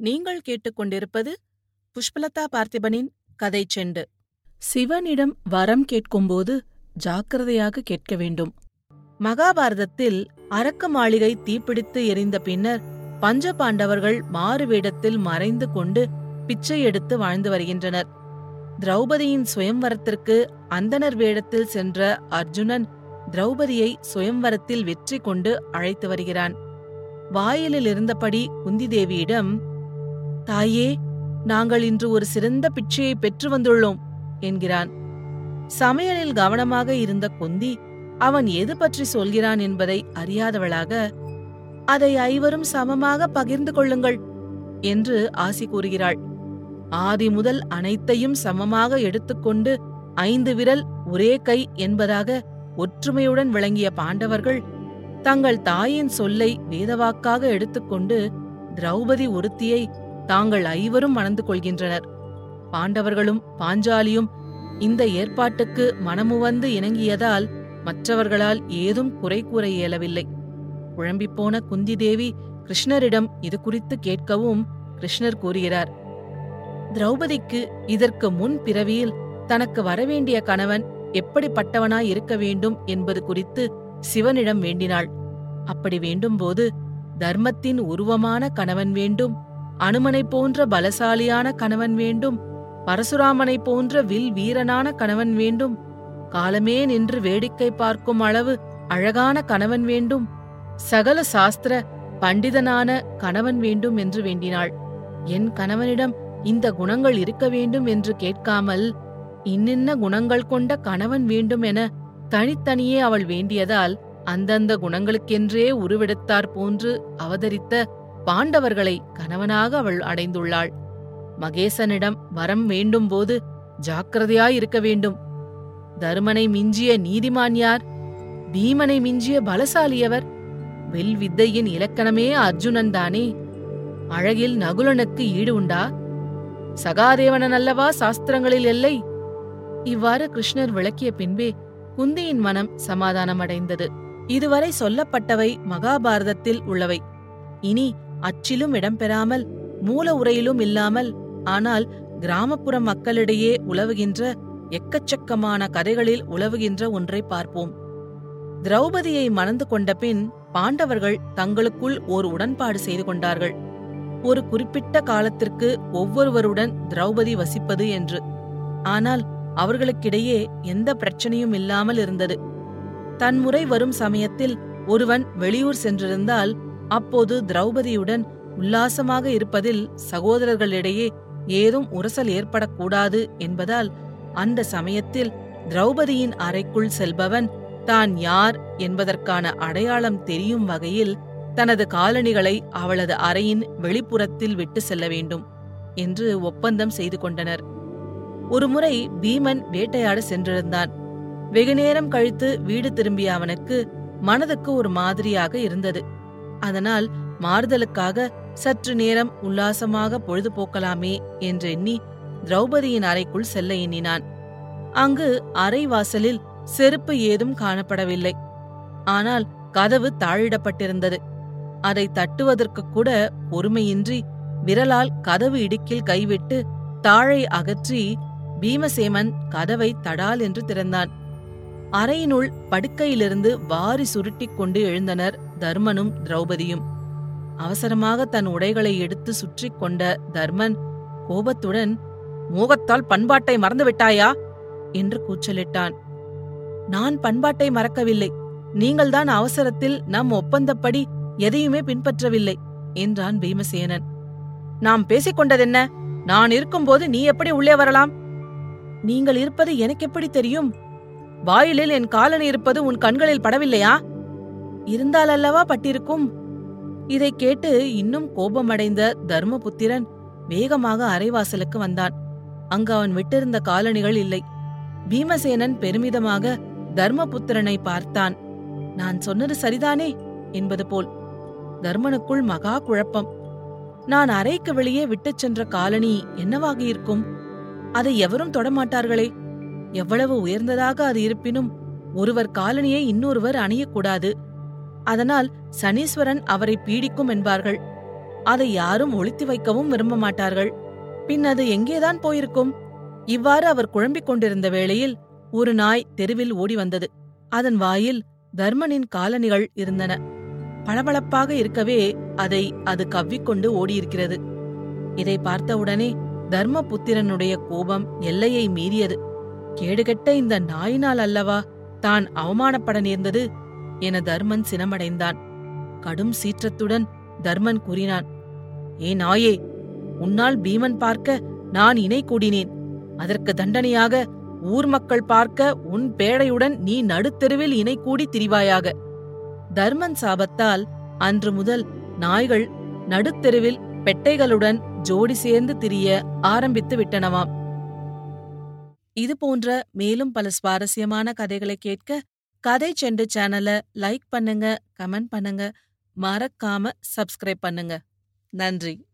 நீங்கள் கேட்டுக்கொண்டிருப்பது புஷ்பலதா பார்த்திபனின் கதை செண்டு. சிவனிடம் வரம் கேட்கும்போது ஜாக்கிரதையாக கேட்க வேண்டும். மகாபாரதத்தில் அரக்க மாளிகை தீப்பிடித்து எரிந்த பின்னர் பஞ்ச பாண்டவர்கள் மாறு வேடத்தில் மறைந்து கொண்டு பிச்சை எடுத்து வாழ்ந்து வருகின்றனர். திரௌபதியின் சுயம்வரத்திற்கு அந்தனர் வேடத்தில் சென்ற அர்ஜுனன் திரௌபதியை சுயம்வரத்தில் வெற்றி கொண்டு அழைத்து வருகிறான். வாயிலில் இருந்தபடி குந்தி தேவியிடம் தாயே நாங்கள் இன்று ஒரு சிறந்த பிச்சையை பெற்று வந்துள்ளோம் என்கிறான். சமையலில் கவனமாக இருந்த குந்தி அவன் எது பற்றி சொல்கிறான் என்பதை அறியாதவளாக அதை ஐவரும் சமமாக பகிர்ந்து கொள்ளுங்கள் என்று ஆசி கூறுகிறாள். ஆதி முதல் அனைத்தையும் சமமாக எடுத்துக்கொண்டு ஐந்து விரல் ஒரே கை என்பதாக ஒற்றுமையுடன் விளங்கிய பாண்டவர்கள் தங்கள் தாயின் சொல்லை வேதவாக்காக எடுத்துக்கொண்டு திரௌபதி ஒருத்தியை தாங்கள் ஐவரும் மணந்து கொள்கின்றனர். பாண்டவர்களும் பாஞ்சாலியும் இந்த ஏற்பாட்டுக்கு மனமுவந்து இணங்கியதால் மற்றவர்களால் ஏதும் குறை கூற இயலவில்லை. குழம்பிப்போன குந்தி தேவி கிருஷ்ணரிடம் இது குறித்து கேட்கவும் கிருஷ்ணர் கூறுகிறார் திரௌபதிக்கு இதற்கு முன் பிறவியில் தனக்கு வரவேண்டிய கணவன் எப்படிப்பட்டவனாய் இருக்க வேண்டும் என்பது குறித்து சிவனிடம் வேண்டினாள். அப்படி வேண்டும்போது தர்மத்தின் உருவமான கணவன் வேண்டும் அனுமனைப் போன்ற பலசாலியான கணவன் வேண்டும் பரசுராமனைப் போன்ற வில் வீரனான கணவன் வேண்டும் காலமே நின்று வேடிக்கை பார்க்கும் அளவு அழகான கணவன் வேண்டும் சகல சாஸ்திர பண்டிதனான கணவன் வேண்டும் என்று வேண்டினாள். என் கணவனிடம் இந்த குணங்கள் இருக்க வேண்டும் என்று கேட்காமல் இன்னின்ன குணங்கள் கொண்ட கணவன் வேண்டும் என தனித்தனியே அவள் வேண்டியதால் அந்தந்த குணங்களுக்கென்றே உருவெடுத்தாற் போன்று அவதரித்த பாண்டவர்களை கணவனாக அவள் அடைந்துள்ளாள். மகேசனிடம் வரம் வேண்டும்போது ஜாக்கிரதையாயிருக்க வேண்டும். தருமனை மிஞ்சிய நீதிமான் யார்? பீமனை மிஞ்சிய பலசாலியவர் வில் வித்தையின் இலக்கணமே அர்ஜுனன் தானே? அழகில் நகுலனுக்கு ஈடு உண்டா? சகாதேவனன் அல்லவா சாஸ்திரங்களில் எல்லை? இவ்வாறு கிருஷ்ணர் விளக்கிய பின்பே குந்தியின் மனம் சமாதானமடைந்தது. இதுவரை சொல்லப்பட்டவை மகாபாரதத்தில் உள்ளவை. இனி அச்சிலும் இடம்பெறாமல் மூல உரையிலும் இல்லாமல் ஆனால் கிராமப்புற மக்களிடையே உலவுகின்ற எக்கச்சக்கமான கதைகளில் உலவுகின்ற ஒன்றை பார்ப்போம். திரௌபதியை மணந்து கொண்ட பின் பாண்டவர்கள் தங்களுக்குள் ஓர் உடன்பாடு செய்து கொண்டார்கள். ஒரு குறிப்பிட்ட காலத்திற்கு ஒவ்வொருவருடன் திரௌபதி வசிப்பது என்று. ஆனால் அவர்களுக்கிடையே எந்த பிரச்சனையும் இல்லாமல் இருந்தது. தன்முறை வரும் சமயத்தில் ஒருவன் வெளியூர் சென்றிருந்தால் அப்போது திரௌபதியுடன் உல்லாசமாக இருப்பதில் சகோதரர்களிடையே ஏதும் உரசல் ஏற்படக்கூடாது என்பதால் அந்த சமயத்தில் திரௌபதியின் அறைக்குள் செல்பவன் தான் யார் என்பதற்கான அடையாளம் தெரியும் வகையில் தனது காலணிகளை அவளது அறையின் வெளிப்புறத்தில் விட்டு செல்ல வேண்டும் என்று ஒப்பந்தம் செய்து கொண்டனர். ஒருமுறை பீமன் வேட்டையாட சென்றிருந்தான். வெகுநேரம் கழித்து வீடு திரும்பிய அவனுக்கு மனதுக்கு ஒரு மாதிரியாக இருந்தது. அதனால் மாறுதலுக்காக சற்று நேரம் உல்லாசமாக பொழுதுபோக்கலாமே என்றெண்ணி திரௌபதியின் அறைக்குள் செல்ல எண்ணினான். அங்கு அறை வாசலில் செருப்பு ஏதும் காணப்படவில்லை. ஆனால் கதவு தாழிடப்பட்டிருந்தது. அதை தட்டுவதற்கு கூட பொறுமையின்றி விரலால் கதவு இடுக்கில் கைவிட்டு தாழை அகற்றி பீமசேமன் கதவை தடால் என்று திறந்தான். அறையினுள் படுக்கையிலிருந்து வாரி சுருட்டிக் கொண்டு எழுந்தனர் தர்மனும் திரௌபதியும். அவசரமாக தன் உடைகளை எடுத்து சுற்றிக் கொண்ட தர்மன் கோபத்துடன் மோகத்தால் பண்பாட்டை மறந்துவிட்டாயா என்று கூச்சலிட்டான். நான் பண்பாட்டை மறக்கவில்லை. நீங்கள்தான் அவசரத்தில் நம் ஒப்பந்தப்படி எதையுமே பின்பற்றவில்லை என்றான் பீமசேனன். நாம் பேசிக் கொண்டதென்ன? நான் இருக்கும்போது நீ எப்படி உள்ளே வரலாம்? நீங்கள் இருப்பது எனக்கு எப்படி தெரியும்? வாயிலில் என் காலணி இருப்பது உன் கண்களில் படவில்லையா? இருந்தால் அல்லவா பட்டிருக்கும்? இதை கேட்டு இன்னும் கோபமடைந்த தர்மபுத்திரன் வேகமாக அரைவாசலுக்கு வந்தான். அங்கு அவன் விட்டிருந்த காலணிகள் இல்லை. பீமசேனன் பெருமிதமாக தர்மபுத்திரனை பார்த்தான். நான் சொன்னது சரிதானே? என்பது போல். தர்மனுக்குள் மகா குழப்பம். நான் அறைக்கு வெளியே விட்டுச் சென்ற காலனி என்னவாகியிருக்கும்? அதை எவரும் தொடமாட்டார்களே? எவ்வளவு உயர்ந்ததாக அது இருப்பினும் ஒருவர் காலனியை இன்னொருவர் அணியக்கூடாது. அதனால் சனீஸ்வரன் அவரை பீடிக்கும் என்பார்கள். அதை யாரும் ஒளித்து வைக்கவும் விரும்ப மாட்டார்கள். பின் அது எங்கேதான் போயிருக்கும்? இவ்வாறு அவர் குழம்பிக் கொண்டிருந்த வேளையில் ஒரு நாய் தெருவில் ஓடி வந்தது. அதன் வாயில் தர்மனின் காலணிகள் இருந்தன. பளபளப்பாக இருக்கவே அதை அது கவ்விக்கொண்டு ஓடியிருக்கிறது. இதை பார்த்தவுடனே தர்மபுத்திரனுடைய கோபம் எல்லையை மீறியது. கேடுகெட்ட இந்த நாயினால் அல்லவா தான் அவமானப்பட நேர்ந்தது? என தர்மன் சினமடைந்தான். கடும் சீற்றத்துடன் தர்மன் கூறினான் ஏ நாயே உன்னால் பீமன் பார்க்க நான் இணை கூடினேன். அதற்கு தண்டனையாக ஊர் மக்கள் பார்க்க உன் பேடையுடன் நீ நடுத்தெருவில் இணை கூடி திரிவாயாக. தர்மன் சாபத்தால் அன்று முதல் நாய்கள் நடுத்தெருவில் பெட்டைகளுடன் ஜோடி சேர்ந்து திரிய ஆரம்பித்து விட்டனவாம். இது போன்ற மேலும் பல சுவாரஸ்யமான கதைகளை கேட்க கதை செண்டு சேனலை லைக் பண்ணுங்க கமெண்ட் பண்ணுங்க. மறக்காம சப்ஸ்கிரைப் பண்ணுங்க. நன்றி.